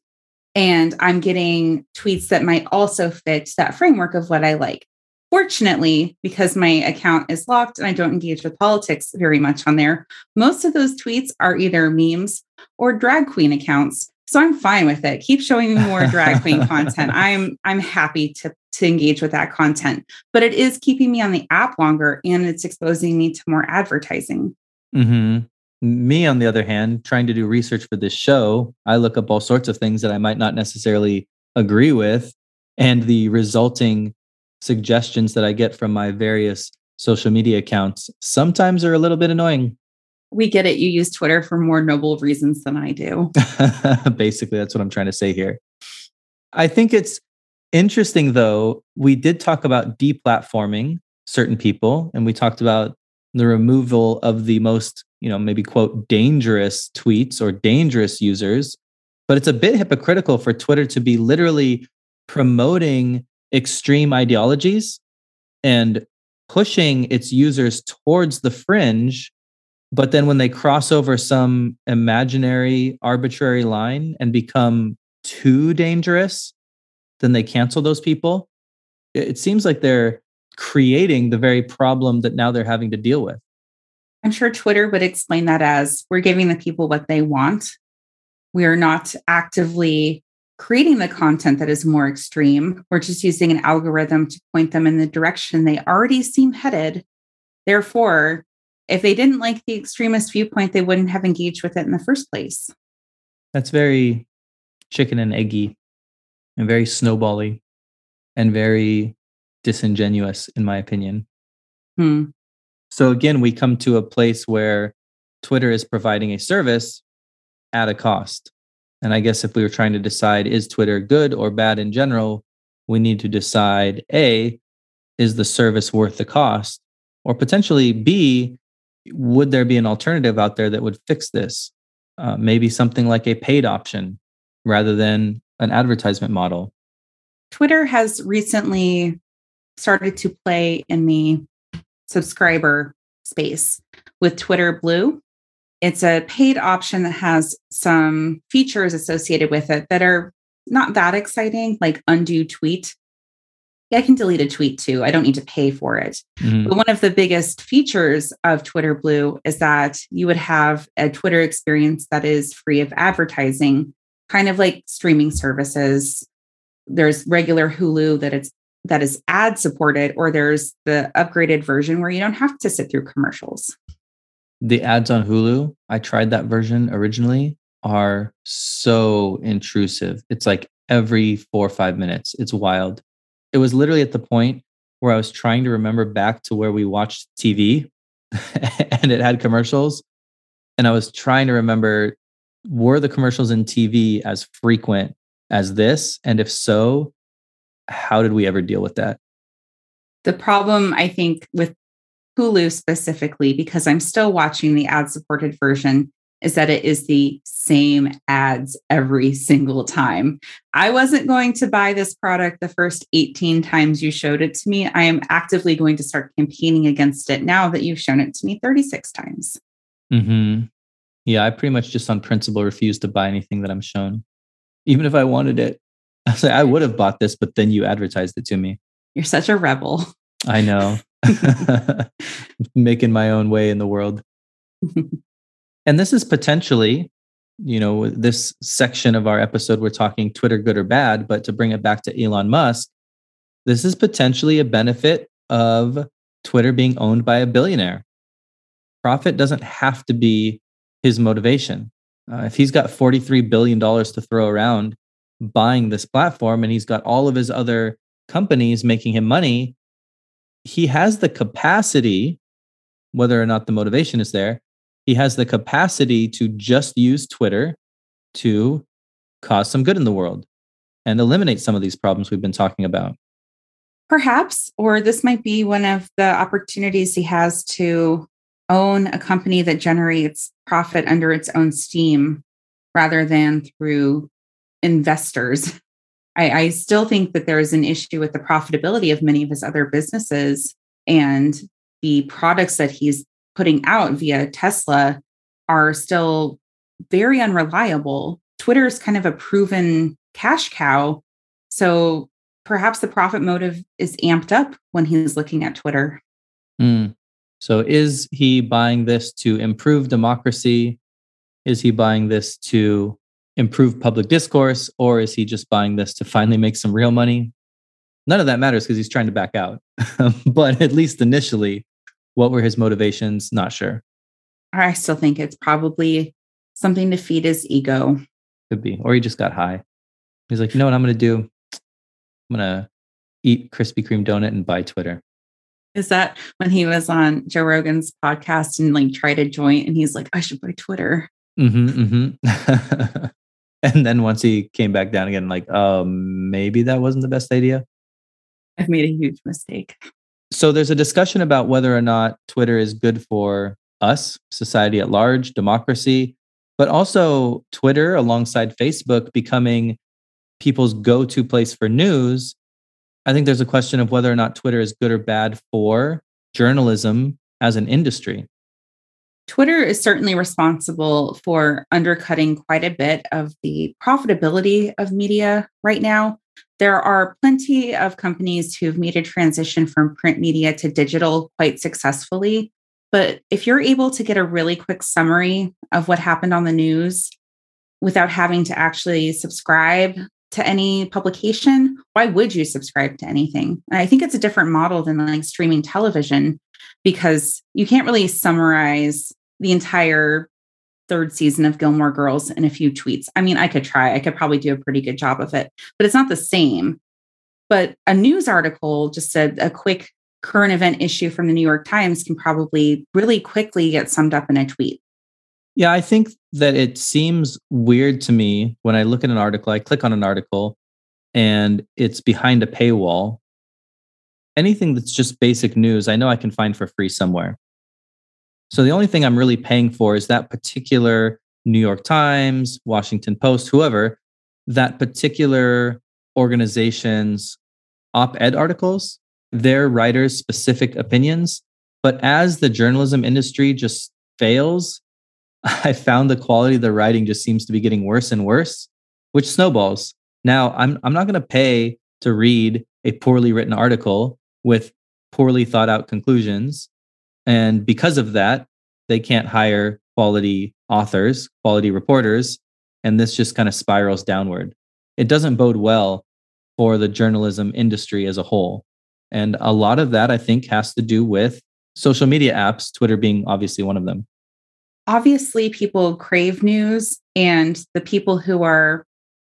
And I'm getting tweets that might also fit that framework of what I like. Fortunately, because my account is locked and I don't engage with politics very much on there, most of those tweets are either memes or drag queen accounts. So I'm fine with it. Keep showing me more drag queen content. I'm I'm happy to to engage with that content. But it is keeping me on the app longer and it's exposing me to more advertising. Mm-hmm. Me, on the other hand, trying to do research for this show, I look up all sorts of things that I might not necessarily agree with. And the resulting suggestions that I get from my various social media accounts sometimes are a little bit annoying. We get it. You use Twitter for more noble reasons than I do. Basically, that's what I'm trying to say here. I think it's interesting, though. We did talk about deplatforming certain people, and we talked about the removal of the most, you know, maybe quote, dangerous tweets or dangerous users. But it's a bit hypocritical for Twitter to be literally promoting extreme ideologies and pushing its users towards the fringe But then when they cross over some imaginary, arbitrary line and become too dangerous, then they cancel those people. It seems like they're creating the very problem that now they're having to deal with. I'm sure Twitter would explain that as we're giving the people what they want. We are not actively creating the content that is more extreme. We're just using an algorithm to point them in the direction they already seem headed. Therefore, if they didn't like the extremist viewpoint, they wouldn't have engaged with it in the first place. That's very chicken and eggy and very snowbally and very disingenuous, in my opinion. Hmm. So again, we come to a place where Twitter is providing a service at a cost. And I guess if we were trying to decide is Twitter good or bad in general, we need to decide A, is the service worth the cost? Or potentially B, would there be an alternative out there that would fix this? Uh, maybe something like a paid option rather than an advertisement model. Twitter has recently started to play in the subscriber space with Twitter Blue. It's a paid option that has some features associated with it that are not that exciting, like undo tweet. Yeah, I can delete a tweet too. I don't need to pay for it. Mm-hmm. But one of the biggest features of Twitter Blue is that you would have a Twitter experience that is free of advertising, kind of like streaming services. There's regular Hulu that it's that is ad supported, or there's the upgraded version where you don't have to sit through commercials. The ads on Hulu, I tried that version originally, are so intrusive. It's like every four or five minutes. It's wild. It was literally at the point where I was trying to remember back to where we watched TV and it had commercials. And I was trying to remember were the commercials in TV as frequent as this? And if so, how did we ever deal with that? The problem, I think, with Hulu specifically, because I'm still watching the ad supported version, is that it is the same ads every single time. I wasn't going to buy this product the first 18 times you showed it to me. I am actively going to start campaigning against it now that you've shown it to me 36 times. Mm-hmm. Yeah, I pretty much just on principle refuse to buy anything that I'm shown, even if I wanted it. I was like, I would have bought this, but then you advertised it to me. You're such a rebel. I know. Making my own way in the world. and this is potentially, you know, this section of our episode, we're talking Twitter good or bad, but to bring it back to Elon Musk, this is potentially a benefit of Twitter being owned by a billionaire. Profit doesn't have to be his motivation. Uh, if he's got $43 billion to throw around, buying this platform and he's got all of his other companies making him money, he has the capacity, whether or not the motivation is there, he has the capacity to just use Twitter to cause some good in the world and eliminate some of these problems we've been talking about. Perhaps, or this might be one of the opportunities he has to own a company that generates profit under its own steam rather than through investors. I, I still think that there is an issue with the profitability of many of his other businesses and the products that he's putting out via Tesla are still very unreliable. Twitter is kind of a proven cash cow. So perhaps the profit motive is amped up when he's looking at Twitter. Mm. So is he buying this to improve democracy? Is he buying this to improve public discourse, or is he just buying this to finally make some real money? None of that matters because he's trying to back out. but at least initially, what were his motivations? Not sure. I still think it's probably something to feed his ego. Could be. Or he just got high. He's like, you know what I'm going to do? I'm going to eat Krispy Kreme donut and buy Twitter. Is that when he was on Joe Rogan's podcast and like tried a joint and he's like, I should buy Twitter? Mm-hmm, mm-hmm. And then once he came back down again, like, um, maybe that wasn't the best idea. I've made a huge mistake. So there's a discussion about whether or not Twitter is good for us, society at large, democracy, but also Twitter alongside Facebook becoming people's go to place for news. I think there's a question of whether or not Twitter is good or bad for journalism as an industry. Twitter is certainly responsible for undercutting quite a bit of the profitability of media right now. There are plenty of companies who've made a transition from print media to digital quite successfully. But if you're able to get a really quick summary of what happened on the news without having to actually subscribe to any publication, why would you subscribe to anything? And I think it's a different model than like streaming television because you can't really summarize the entire third season of Gilmore Girls in a few tweets. I mean, I could try, I could probably do a pretty good job of it, but it's not the same. But a news article, just a, a quick current event issue from the New York Times, can probably really quickly get summed up in a tweet. Yeah, I think that it seems weird to me when I look at an article, I click on an article and it's behind a paywall. Anything that's just basic news, I know I can find for free somewhere. So the only thing I'm really paying for is that particular New York Times, Washington Post, whoever, that particular organization's op ed articles, their writers' specific opinions. But as the journalism industry just fails, I found the quality of the writing just seems to be getting worse and worse, which snowballs. Now, I'm, I'm not going to pay to read a poorly written article with poorly thought out conclusions and because of that, they can't hire quality authors, quality reporters, and this just kind of spirals downward. It doesn't bode well for the journalism industry as a whole. And a lot of that, I think, has to do with social media apps, Twitter being obviously one of them. Obviously, people crave news, and the people who are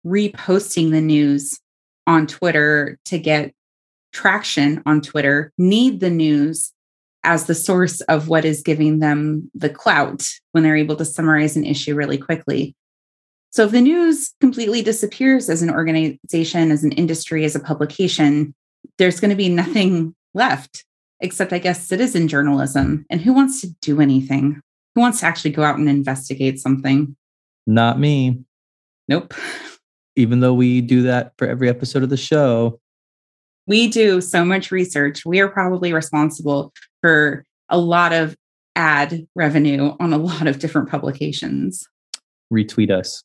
reposting the news on Twitter to get traction on Twitter need the news as the source of what is giving them the clout when they're able to summarize an issue really quickly. So if the news completely disappears as an organization, as an industry, as a publication, there's going to be nothing left except, I guess, citizen journalism. And who wants to do anything? Who wants to actually go out and investigate something? Not me. Nope. Even though we do that for every episode of the show, we do so much research. We are probably responsible for a lot of ad revenue on a lot of different publications. Retweet us.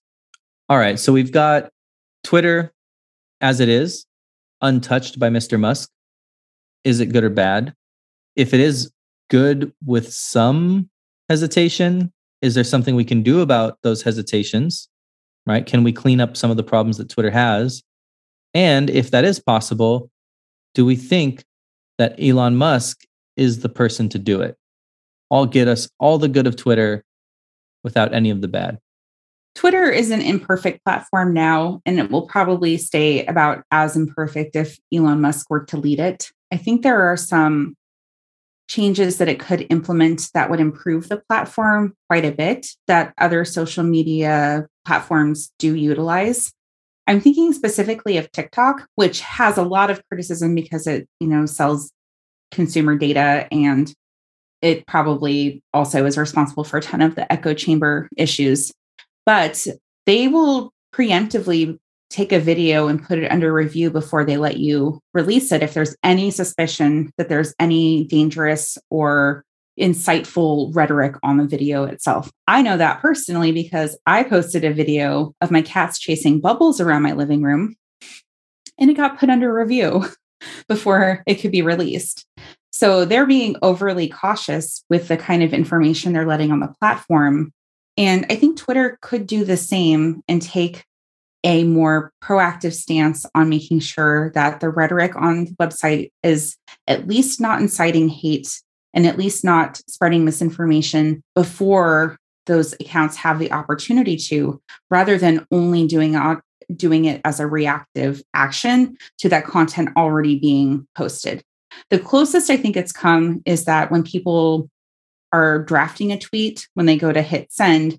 All right. So we've got Twitter as it is, untouched by Mr. Musk. Is it good or bad? If it is good with some hesitation, is there something we can do about those hesitations? Right? Can we clean up some of the problems that Twitter has? And if that is possible, do we think that Elon Musk is the person to do it? I'll get us all the good of Twitter without any of the bad. Twitter is an imperfect platform now, and it will probably stay about as imperfect if Elon Musk were to lead it. I think there are some changes that it could implement that would improve the platform quite a bit that other social media platforms do utilize. I'm thinking specifically of TikTok, which has a lot of criticism because it, you know, sells consumer data and it probably also is responsible for a ton of the echo chamber issues. But they will preemptively take a video and put it under review before they let you release it if there's any suspicion that there's any dangerous or insightful rhetoric on the video itself. I know that personally because I posted a video of my cats chasing bubbles around my living room and it got put under review before it could be released. So they're being overly cautious with the kind of information they're letting on the platform. And I think Twitter could do the same and take a more proactive stance on making sure that the rhetoric on the website is at least not inciting hate and at least not spreading misinformation before those accounts have the opportunity to, rather than only doing doing it as a reactive action to that content already being posted. The closest I think it's come is that when people are drafting a tweet, when they go to hit send,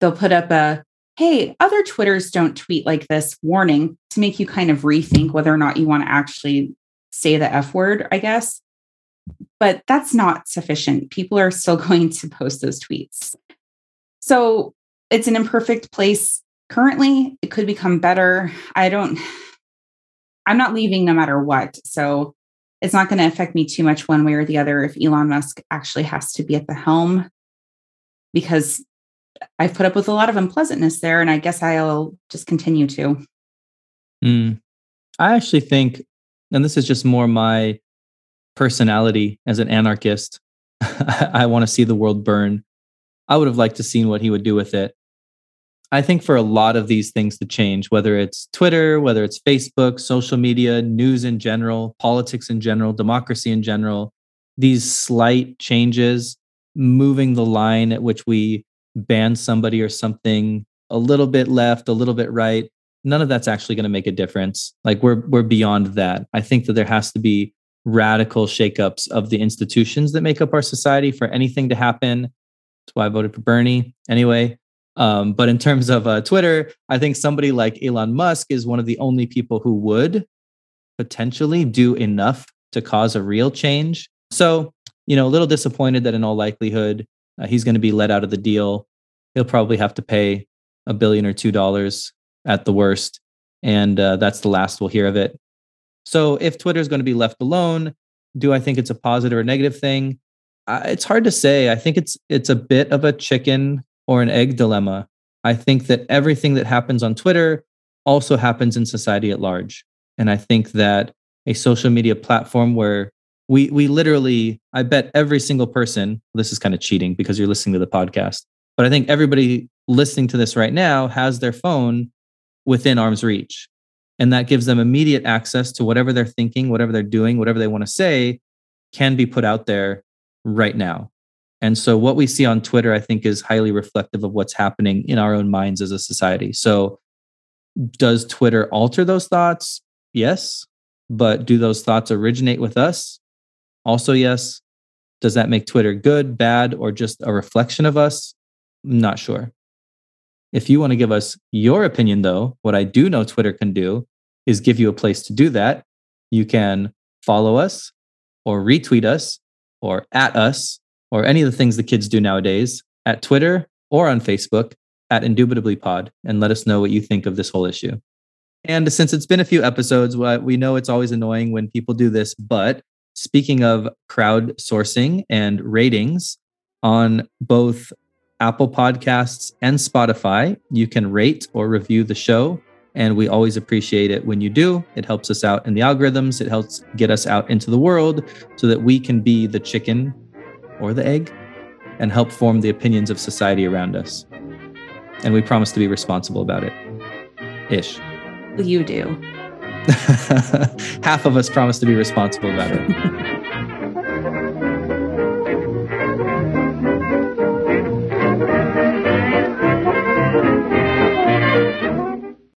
they'll put up a hey, other Twitters don't tweet like this warning to make you kind of rethink whether or not you want to actually say the F word, I guess. But that's not sufficient. People are still going to post those tweets. So it's an imperfect place currently. It could become better. I don't, I'm not leaving no matter what. So it's not going to affect me too much one way or the other if Elon Musk actually has to be at the helm. because I've put up with a lot of unpleasantness there, and I guess I'll just continue to. Mm. I actually think, and this is just more my personality as an anarchist. I want to see the world burn. I would have liked to seen what he would do with it. I think for a lot of these things to change, whether it's Twitter, whether it's Facebook, social media, news in general, politics in general, democracy in general, these slight changes, moving the line at which we ban somebody or something a little bit left, a little bit right, none of that's actually going to make a difference. Like we're we're beyond that. I think that there has to be radical shakeups of the institutions that make up our society for anything to happen. That's why I voted for Bernie. Anyway, um, but in terms of uh, Twitter, I think somebody like Elon Musk is one of the only people who would potentially do enough to cause a real change. So, you know, a little disappointed that in all likelihood, uh, he's going to be let out of the deal. He'll probably have to pay a billion or two dollars at the worst. And uh, that's the last we'll hear of it. So if Twitter is going to be left alone, do I think it's a positive or negative thing? Uh, it's hard to say. I think it's it's a bit of a chicken or an egg dilemma. I think that everything that happens on Twitter also happens in society at large. And I think that a social media platform where we we literally i bet every single person this is kind of cheating because you're listening to the podcast but i think everybody listening to this right now has their phone within arm's reach and that gives them immediate access to whatever they're thinking whatever they're doing whatever they want to say can be put out there right now and so what we see on twitter i think is highly reflective of what's happening in our own minds as a society so does twitter alter those thoughts yes but do those thoughts originate with us also, yes. Does that make Twitter good, bad, or just a reflection of us? I'm Not sure. If you want to give us your opinion, though, what I do know Twitter can do is give you a place to do that. You can follow us or retweet us or at us or any of the things the kids do nowadays at Twitter or on Facebook at Indubitably Pod and let us know what you think of this whole issue. And since it's been a few episodes, we know it's always annoying when people do this, but Speaking of crowdsourcing and ratings on both Apple Podcasts and Spotify, you can rate or review the show. And we always appreciate it when you do. It helps us out in the algorithms, it helps get us out into the world so that we can be the chicken or the egg and help form the opinions of society around us. And we promise to be responsible about it. Ish. You do. Half of us promise to be responsible about it.